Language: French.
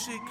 touché